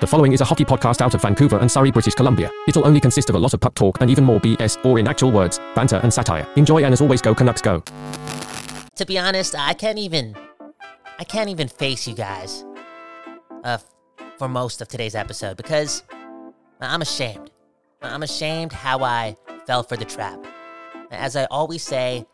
The following is a hockey podcast out of Vancouver and Surrey, British Columbia. It'll only consist of a lot of puck talk and even more BS, or in actual words, banter and satire. Enjoy and as always, go Canucks go. To be honest, I can't even, I can't even face you guys, uh, for most of today's episode because I'm ashamed. I'm ashamed how I fell for the trap. As I always say,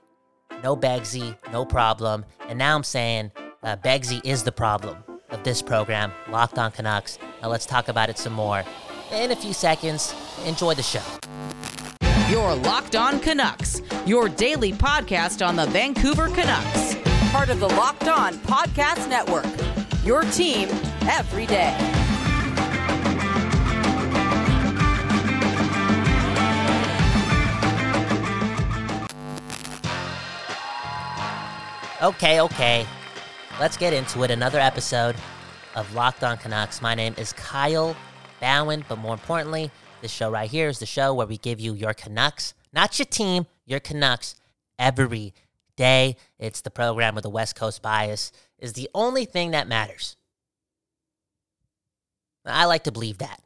no Begsy, no problem. And now I'm saying uh, Begsy is the problem of this program, Locked On Canucks. Now let's talk about it some more in a few seconds. Enjoy the show. You're Locked On Canucks, your daily podcast on the Vancouver Canucks. Part of the Locked On Podcast Network. Your team every day. Okay, okay. Let's get into it. Another episode of Locked On Canucks. My name is Kyle Bhawan, but more importantly, this show right here is the show where we give you your Canucks, not your team, your Canucks every day. It's the program with the West Coast bias, is the only thing that matters. I like to believe that.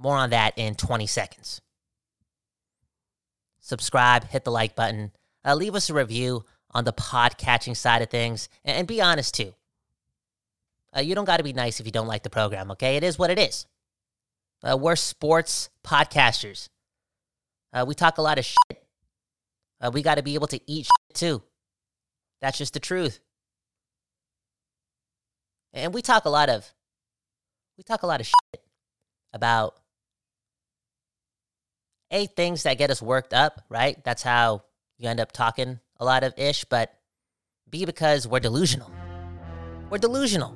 More on that in 20 seconds. Subscribe, hit the like button, uh, leave us a review on the pod catching side of things, and, and be honest too. Uh, you don't got to be nice if you don't like the program, okay? It is what it is. Uh, we're sports podcasters. Uh, we talk a lot of shit. Uh, we got to be able to eat shit too. That's just the truth. And we talk a lot of, we talk a lot of shit about a things that get us worked up, right? That's how you end up talking a lot of ish, but B because we're delusional. We're delusional.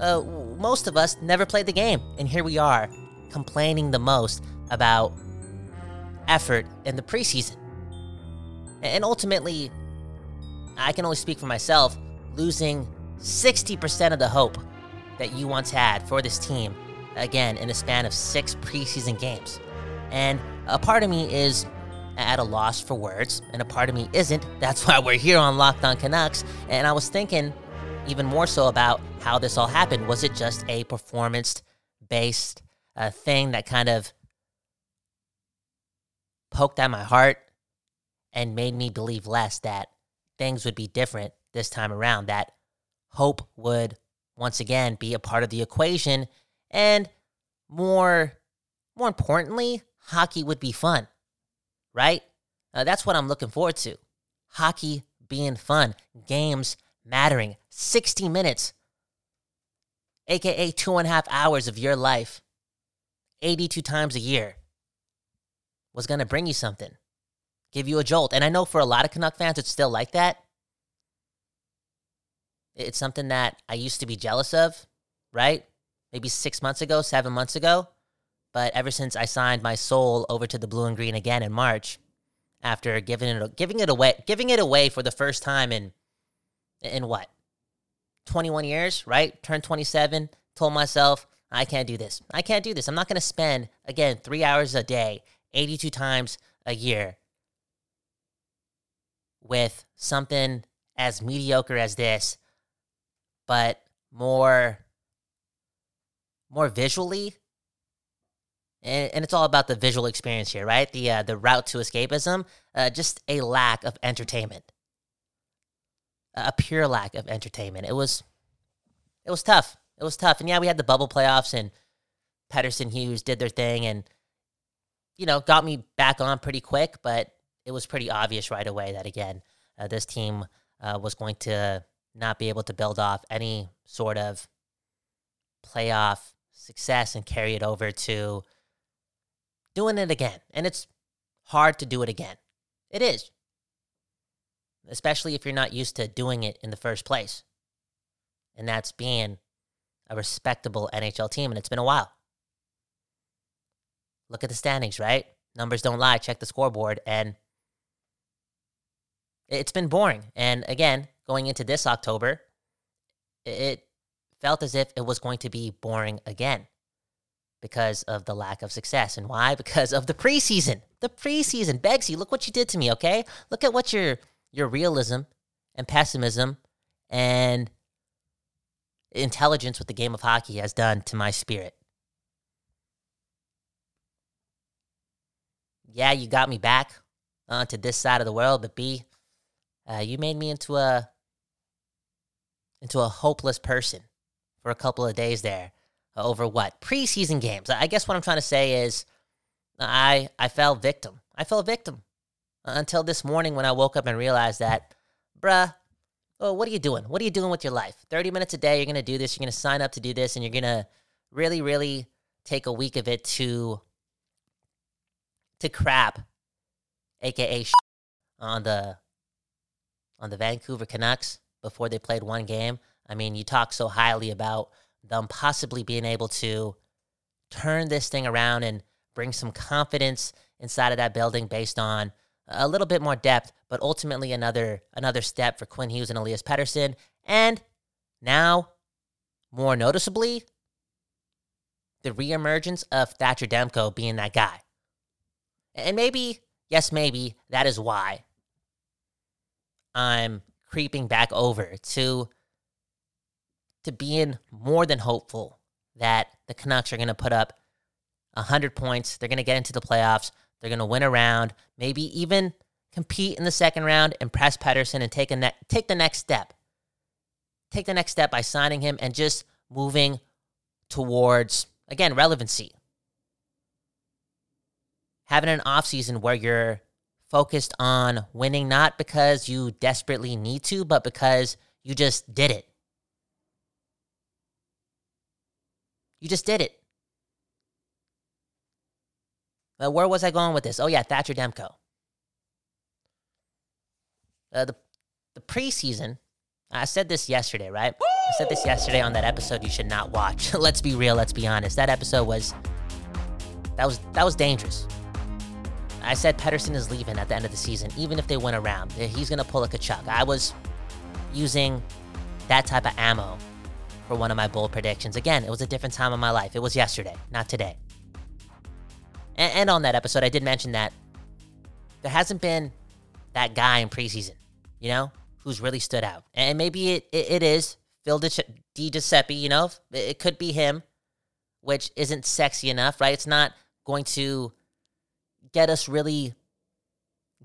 Uh, most of us never played the game, and here we are complaining the most about effort in the preseason. And ultimately, I can only speak for myself, losing 60% of the hope that you once had for this team, again, in a span of six preseason games. And a part of me is at a loss for words, and a part of me isn't. That's why we're here on Locked On Canucks. And I was thinking even more so about how this all happened. Was it just a performance based uh, thing that kind of poked at my heart and made me believe less that things would be different this time around, that hope would once again be a part of the equation, and more, more importantly, hockey would be fun, right? Uh, that's what I'm looking forward to. Hockey being fun, games mattering, 60 minutes, aka two and a half hours of your life, 82 times a year, was going to bring you something, give you a jolt. And I know for a lot of Canuck fans, it's still like that. It's something that I used to be jealous of, right? Maybe six months ago, seven months ago. But ever since I signed my soul over to the blue and green again in March, after giving it giving it away giving it away for the first time in in what 21 years, right? Turned 27, told myself, I can't do this. I can't do this. I'm not going to spend, again, three hours a day, 82 times a year with something as mediocre as this, but more, more visually. And, and it's all about the visual experience here, right? The, uh, the route to escapism, uh, just a lack of entertainment a pure lack of entertainment. It was it was tough. It was tough. And yeah, we had the bubble playoffs and Pettersson Hughes did their thing and you know, got me back on pretty quick, but it was pretty obvious right away that again, uh, this team uh, was going to not be able to build off any sort of playoff success and carry it over to doing it again. And it's hard to do it again. It is especially if you're not used to doing it in the first place. And that's being a respectable NHL team, and it's been a while. Look at the standings, right? Numbers don't lie. Check the scoreboard, and it's been boring. And again, going into this October, it felt as if it was going to be boring again because of the lack of success. And why? Because of the preseason. The preseason. Begsy, look what you did to me, okay? Look at what your your realism and pessimism and intelligence with the game of hockey has done to my spirit. Yeah, you got me back onto this side of the world, but B, uh, you made me into a into a hopeless person for a couple of days there over what preseason games. I guess what I'm trying to say is I I fell victim. I fell victim until this morning when I woke up and realized that, bruh, oh, what are you doing? What are you doing with your life? 30 minutes a day, you're going to do this. You're going to sign up to do this, and you're going to really, really take a week of it to to crap, aka on the on the Vancouver Canucks before they played one game. I mean, you talk so highly about them possibly being able to turn this thing around and bring some confidence inside of that building based on a little bit more depth, but ultimately another another step for Quinn Hughes and Elias Pettersson. And now, more noticeably, the reemergence of Thatcher Demko being that guy. And maybe, yes, maybe that is why I'm creeping back over to to being more than hopeful that the Canucks are going to put up 100 points. They're going to get into the playoffs. They're going to win a round, maybe even compete in the second round, impress Pettersson, and take a ne- take the next step. Take the next step by signing him and just moving towards again relevancy. Having an offseason where you're focused on winning not because you desperately need to, but because you just did it. You just did it. Uh, where was I going with this? Oh yeah, Thatcher Demko. Uh, the the preseason. I said this yesterday, right? I said this yesterday on that episode you should not watch. let's be real. Let's be honest. That episode was that was that was dangerous. I said Pettersson is leaving at the end of the season, even if they win around. He's gonna pull a Tkachuk. I was using that type of ammo for one of my bold predictions. Again, it was a different time of my life. It was yesterday, not today. And, and on that episode, I did mention that there hasn't been that guy in preseason, you know, who's really stood out. And maybe it, it, it is Phil Di Giuseppe, you know, it could be him, which isn't sexy enough, right? It's not going to get us really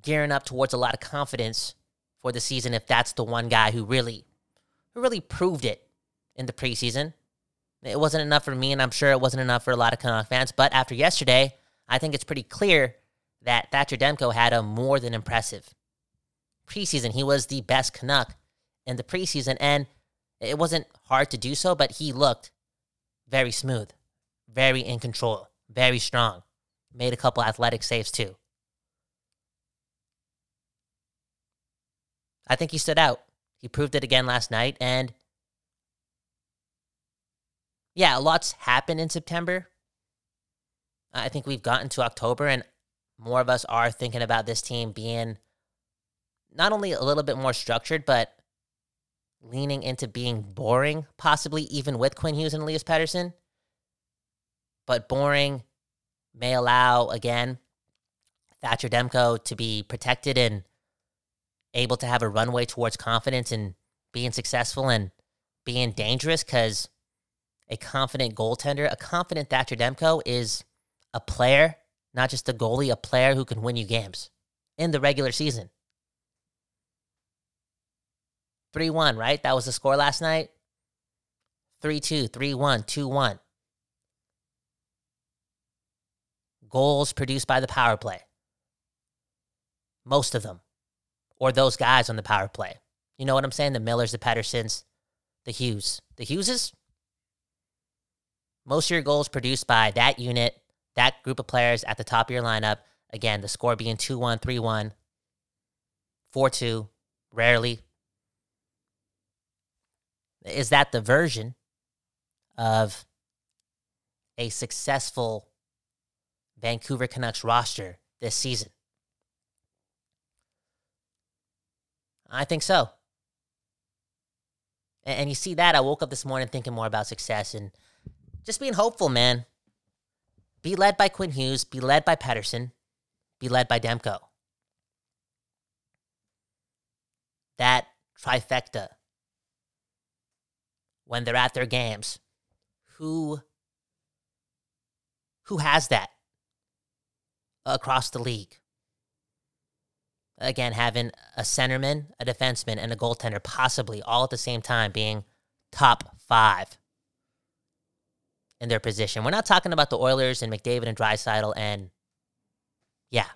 gearing up towards a lot of confidence for the season if that's the one guy who really who really proved it in the preseason. It wasn't enough for me, and I'm sure it wasn't enough for a lot of Canuck fans. But after yesterday, I think it's pretty clear that Thatcher Demko had a more than impressive preseason. He was the best Canuck in the preseason, and it wasn't hard to do so, but he looked very smooth, very in control, very strong. Made a couple athletic saves too. I think he stood out. He proved it again last night, and yeah, a lots happened in September. I think we've gotten to October and more of us are thinking about this team being not only a little bit more structured, but leaning into being boring, possibly even with Quinn Hughes and Elias Pettersson. But boring may allow, again, Thatcher Demko to be protected and able to have a runway towards confidence and being successful and being dangerous because a confident goaltender, a confident Thatcher Demko is a player, not just a goalie, a player who can win you games in the regular season. 3 1, right? That was the score last night. 3 2, 3 1, 2 1. Goals produced by the power play. Most of them. Or those guys on the power play. You know what I'm saying? The Millers, the Petterssons, the Hughes. The Hugheses? Most of your goals produced by that unit that group of players at the top of your lineup. Again, the score being 2 1, 3 1, 4 2, rarely. Is that the version of a successful Vancouver Canucks roster this season? I think so. And you see that, I woke up this morning thinking more about success and just being hopeful, man. Be led by Quinn Hughes, be led by Pettersson, be led by Demko. That trifecta, when they're at their games, who who has that across the league. Again, having a centerman, a defenseman, and a goaltender possibly all at the same time being top five in their position. We're not talking about the Oilers and McDavid and Draisaitl and yeah,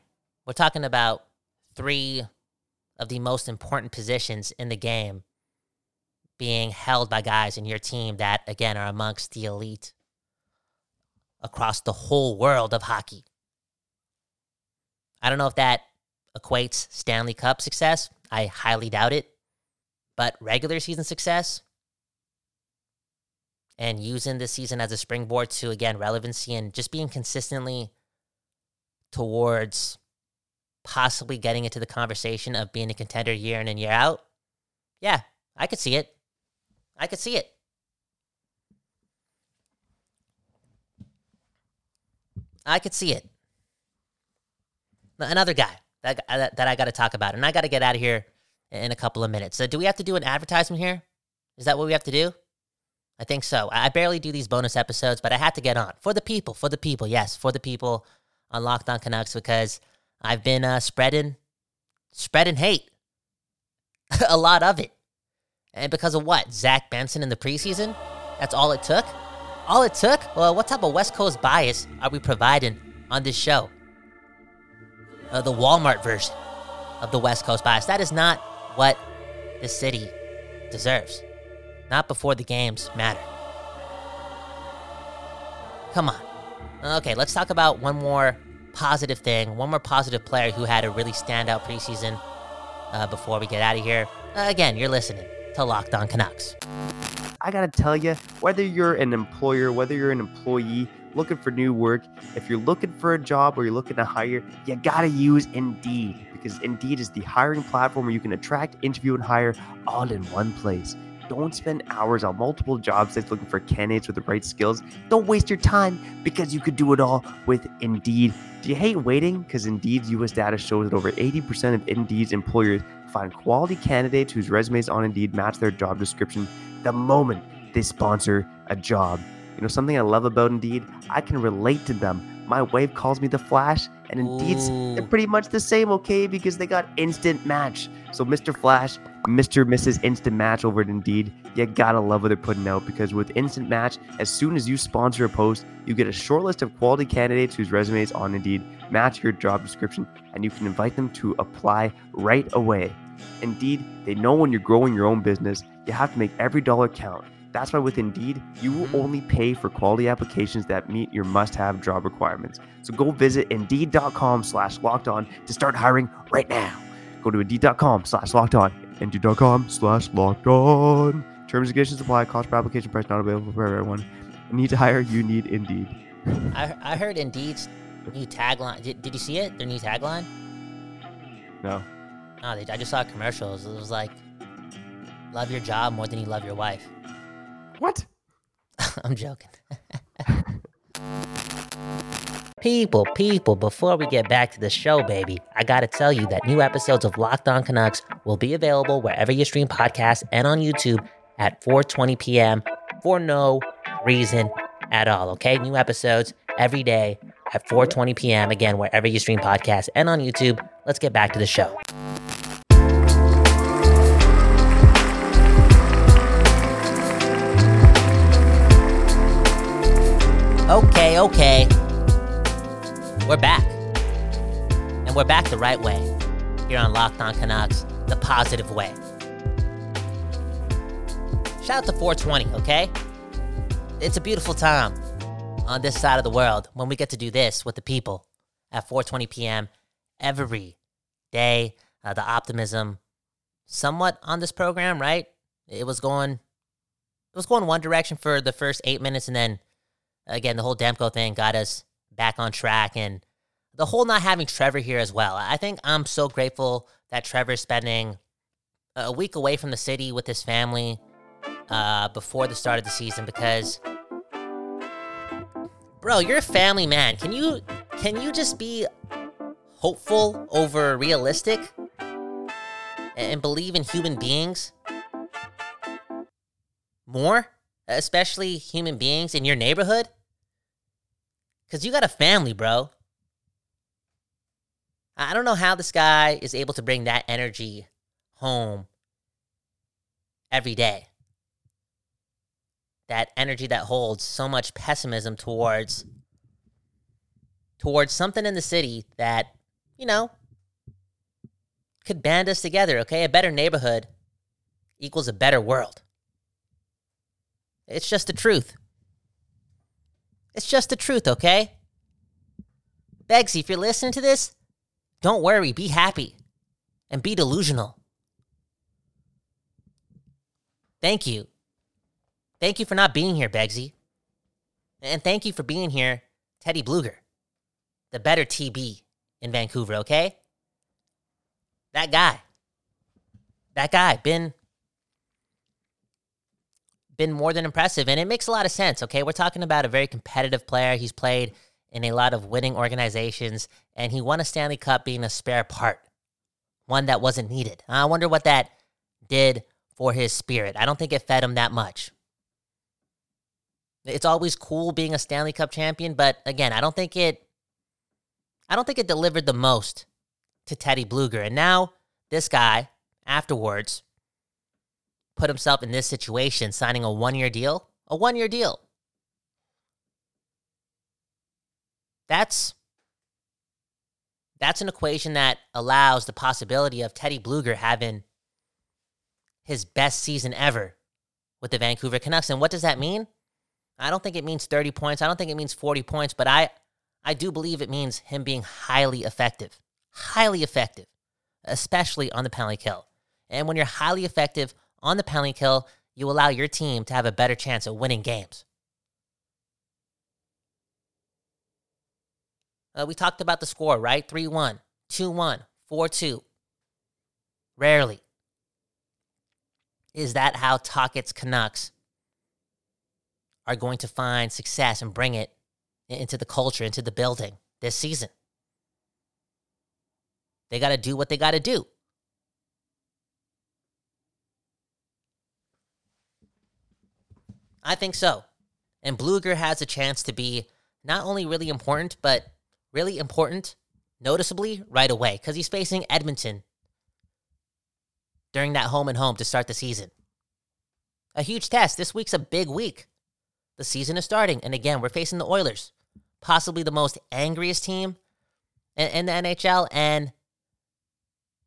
we're talking about three of the most important positions in the game being held by guys in your team that again are amongst the elite across the whole world of hockey. I don't know if that equates Stanley Cup success. I highly doubt it. But regular season success and using this season as a springboard to, again, relevancy and just being consistently towards possibly getting into the conversation of being a contender year in and year out. Yeah, I could see it. I could see it. I could see it. Another guy that, that, that I got to talk about, and I got to get out of here in a couple of minutes. So, do we have to do an advertisement here? Is that what we have to do? I think so. I barely do these bonus episodes, but I had to get on for the people, for the people. Yes, for the people on Locked On Canucks because I've been uh, spreading, spreading hate, a lot of it, and because of what? Zach Benson in the preseason. That's all it took. All it took. Well, what type of West Coast bias are we providing on this show? Uh, the Walmart version of the West Coast bias. That is not what the city deserves. Not before the games matter. Come on. Okay, let's talk about one more positive thing, one more positive player who had a really standout preseason uh, before we get out of here. Uh, again, you're listening to Locked On Canucks. I gotta tell you, whether you're an employer, whether you're an employee looking for new work, if you're looking for a job or you're looking to hire, you gotta use Indeed because Indeed is the hiring platform where you can attract, interview, and hire all in one place. Don't spend hours on multiple job sites looking for candidates with the right skills. Don't waste your time because you could do it all with Indeed. Do you hate waiting? Because Indeed's US data shows that over 80% of Indeed's employers find quality candidates whose resumes on Indeed match their job description the moment they sponsor a job. You know, something I love about Indeed, I can relate to them. My wife calls me the Flash, and Indeed's they're pretty much the same, okay? Because they got instant match. So, Mr. Flash, Mr. Mrs. Instant Match over at Indeed, you gotta love what they're putting out because with Instant Match, as soon as you sponsor a post, you get a short list of quality candidates whose resumes on Indeed match your job description, and you can invite them to apply right away. Indeed, they know when you're growing your own business, you have to make every dollar count. That's why with Indeed, you will Mm-hmm. only pay for quality applications that meet your must-have job requirements. So go visit Indeed.com slash locked on to start hiring right now. Go to Indeed.com slash locked on. Indeed.com slash locked on. Terms and conditions apply. Cost per application price not available for everyone. Need to hire? You need Indeed. I, I heard Indeed's new tagline. Did, did you see it? Their new tagline? No. No, they, I just saw commercials. It was like, love your job more than you love your wife. What? I'm joking. people, people, before we get back to the show, baby, I gotta tell you that new episodes of Locked On Canucks will be available wherever you stream podcasts and on YouTube at 4:20 p.m. for no reason at all. Okay, new episodes every day at 4:20 p.m. Again, wherever you stream podcasts and on YouTube. Let's get back to the show. Okay, okay. We're back. And we're back the right way. Here on Locked On Canucks, the positive way. Shout out to 420, okay? It's a beautiful time on this side of the world when we get to do this with the people at 4:20 p.m. every day. Uh, the optimism, somewhat on this program, right? It was going, it was going one direction for the first eight minutes, and then again, the whole Demko thing got us back on track, and the whole not having Trevor here as well. I think I'm so grateful that Trevor's spending a week away from the city with his family uh, before the start of the season because, bro, you're a family man. Can you can you just be hopeful over realistic and, and believe in human beings more, especially human beings in your neighborhood? Because you got a family, bro. I don't know how this guy is able to bring that energy home every day. That energy that holds so much pessimism towards towards something in the city that, you know, could band us together, okay? A better neighborhood equals a better world. It's just the truth. It's just the truth, okay? Begsy, if you're listening to this, don't worry, be happy and be delusional. Thank you. Thank you for not being here, Begsy. And thank you for being here, Teddy Blueger, the better TB in Vancouver, okay? That guy. That guy been been more than impressive and it makes a lot of sense, okay? We're talking about a very competitive player. He's played in a lot of winning organizations and he won a Stanley Cup being a spare part, one that wasn't needed. I wonder what that did for his spirit. I don't think it fed him that much. It's always cool being a Stanley Cup champion, but again, I don't think it I don't think it delivered the most to Teddy Blueger. And now this guy, afterwards, put himself in this situation, signing a one year deal. A one year deal. That's that's an equation that allows the possibility of Teddy Blueger having his best season ever with the Vancouver Canucks. And what does that mean? I don't think it means 30 points. I don't think it means 40 points, but I I do believe it means him being highly effective highly effective, especially on the penalty kill. And when you're highly effective on the penalty kill, you allow your team to have a better chance of winning games. Uh, we talked about the score, right? 3 1, 2 1, 4 2. Rarely is that how Tocchet's Canucks are going to find success and bring it into the culture, into the building this season. They got to do what they got to do. I think so. And Blueger has a chance to be not only really important, but really important noticeably right away because he's facing Edmonton during that home and home to start the season. A huge test. This week's a big week. The season is starting. And again, we're facing the Oilers, possibly the most angriest team in, the NHL. And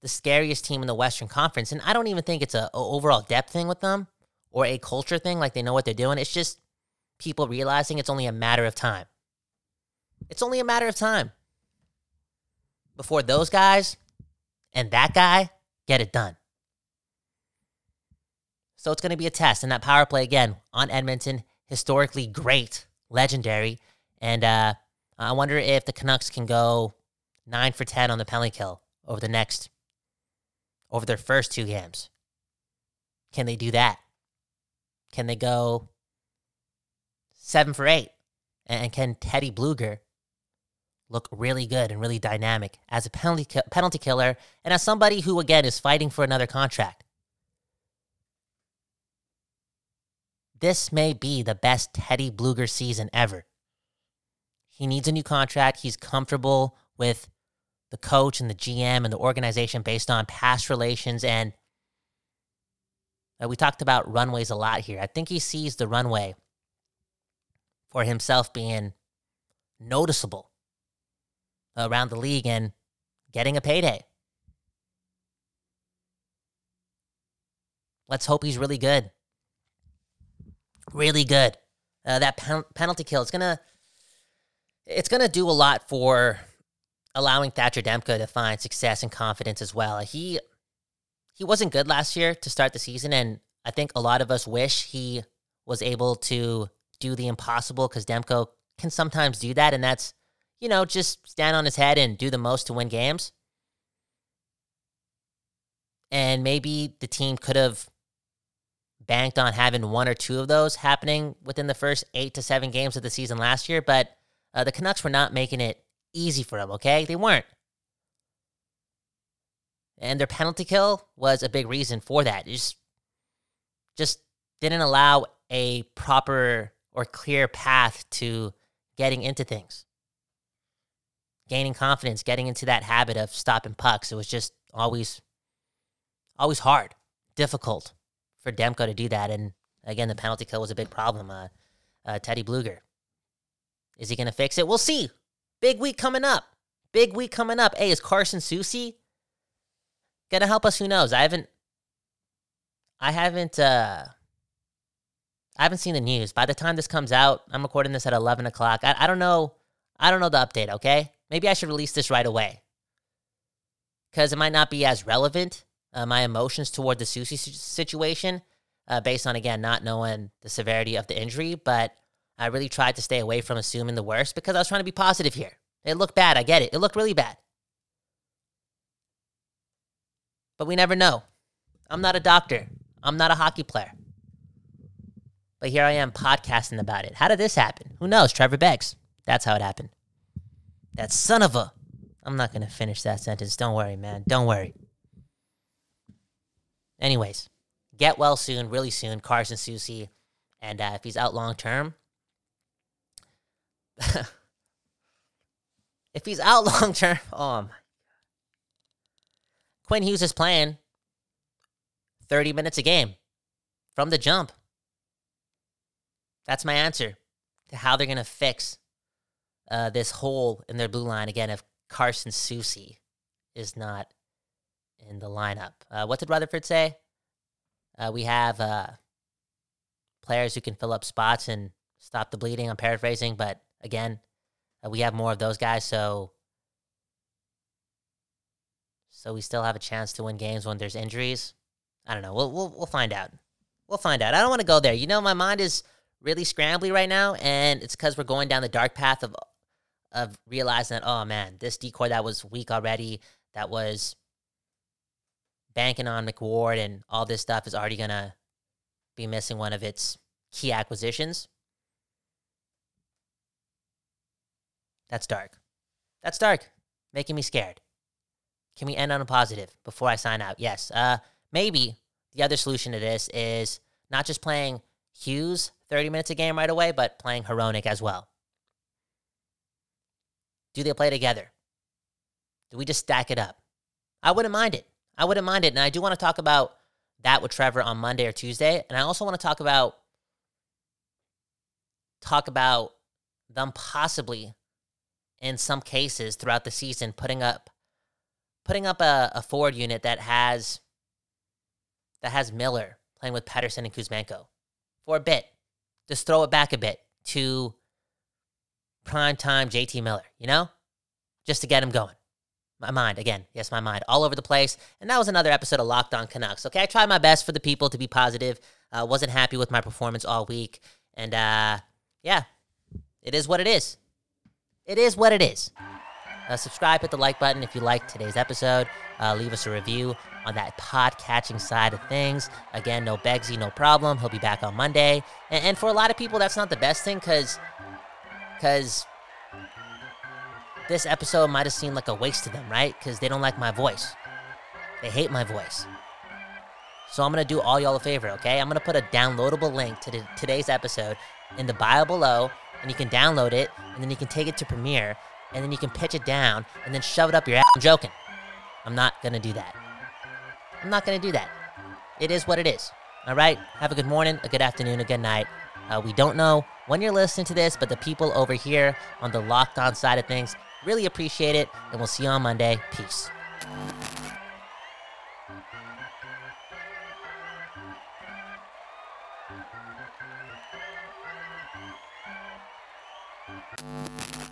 the scariest team in the Western Conference. And I don't even think it's a overall depth thing with them or a culture thing, like they know what they're doing. It's just people realizing it's only a matter of time. It's only a matter of time before those guys and that guy get it done. So it's going to be a test. And that power play, again, on Edmonton, historically great, legendary. And uh, I wonder if the Canucks can go 9 for 10 on the penalty kill over the next over their first two games. Can they do that? Can they go seven for eight? And can Teddy Blueger look really good and really dynamic as a penalty penalty killer and as somebody who again is fighting for another contract? This may be the best Teddy Blueger season ever. He needs a new contract. He's comfortable with the coach and the GM and the organization based on past relations. And uh, we talked about runways a lot here. I think he sees the runway for himself being noticeable around the league and getting a payday. Let's hope he's really good. Really good. Uh, that pen- penalty kill is gonna it's gonna do a lot for allowing Thatcher Demko to find success and confidence as well. He he wasn't good last year to start the season, and I think a lot of us wish he was able to do the impossible because Demko can sometimes do that, and that's you know just stand on his head and do the most to win games. And maybe the team could have banked on having one or two of those happening within the first eight to seven games of the season last year, but uh, the Canucks were not making it easy for them, okay? They weren't. And their penalty kill was a big reason for that. It just, just didn't allow a proper or clear path to getting into things. gaining confidence, getting into that habit of stopping pucks. It was just always, always hard, difficult for Demko to do that. And again, the penalty kill was a big problem. Uh, uh, Teddy Blueger, is he going to fix it? We'll see. Big week coming up. Big week coming up. Hey, is Carson Soucy gonna help us? Who knows? I haven't. I haven't. uh I haven't seen the news. By the time this comes out, I'm recording this at 11 o'clock. I, I don't know. I don't know the update. Okay, maybe I should release this right away because it might not be as relevant. Uh, my emotions toward the Soucy situation, uh, based on again not knowing the severity of the injury, but I really tried to stay away from assuming the worst because I was trying to be positive here. It looked bad. I get it. It looked really bad. But we never know. I'm not a doctor. I'm not a hockey player. But here I am podcasting about it. How did this happen? Who knows? Trevor Beggs. That's how it happened. That son of a. I'm not going to finish that sentence. Don't worry, man. Don't worry. Anyways, get well soon, really soon, Carson Soucy. And uh, if he's out long term, if he's out long term, oh my. Quinn Hughes is playing 30 minutes a game from the jump. That's my answer to how they're going to fix uh, this hole in their blue line again if Carson Soucy is not in the lineup. Uh, what did Rutherford say? Uh, we have uh, players who can fill up spots and stop the bleeding. I'm paraphrasing, but again, uh, we have more of those guys, so so we still have a chance to win games when there's injuries. I don't know. We'll we'll, we'll find out. We'll find out. I don't want to go there. You know, my mind is really scrambly right now, and it's because we're going down the dark path of of realizing that oh man, this decoy that was weak already, that was banking on McWard and all this stuff is already gonna be missing one of its key acquisitions. That's dark. That's dark. Making me scared. Can we end on a positive before I sign out? Yes. Uh maybe the other solution to this is not just playing Hughes 30 minutes a game right away, but playing Hronek as well. Do they play together? Do we just stack it up? I wouldn't mind it. I wouldn't mind it. And I do want to talk about that with Trevor on Monday or Tuesday. And I also want to talk about talk about them possibly in some cases throughout the season putting up putting up a, a forward unit that has that has Miller playing with Pettersson and Kuzmenko for a bit. Just throw it back a bit to prime time JT Miller, you know? Just to get him going. My mind, again, yes, my mind, all over the place. And that was another episode of Locked On Canucks. Okay, I tried my best for the people to be positive. Uh, wasn't happy with my performance all week. And uh, yeah, it is what it is. It is what it is. Uh, subscribe, hit the like button if you liked today's episode. Uh, leave us a review on that pod catching side of things. Again, no Begsy, no problem. He'll be back on Monday. And, and for a lot of people, that's not the best thing because because this episode might have seemed like a waste to them, right? Because they don't like my voice. They hate my voice. So I'm to do all y'all a favor, okay? I'm to put a downloadable link to the, today's episode in the bio below, and you can download it, and then you can take it to Premiere, and then you can pitch it down, and then shove it up your ass. I'm joking. I'm not to do that. I'm not to do that. It is what it is. All right? Have a good morning, a good afternoon, a good night. Uh, we don't know when you're listening to this, but the people over here on the locked on side of things really appreciate it, and we'll see you on Monday. Peace.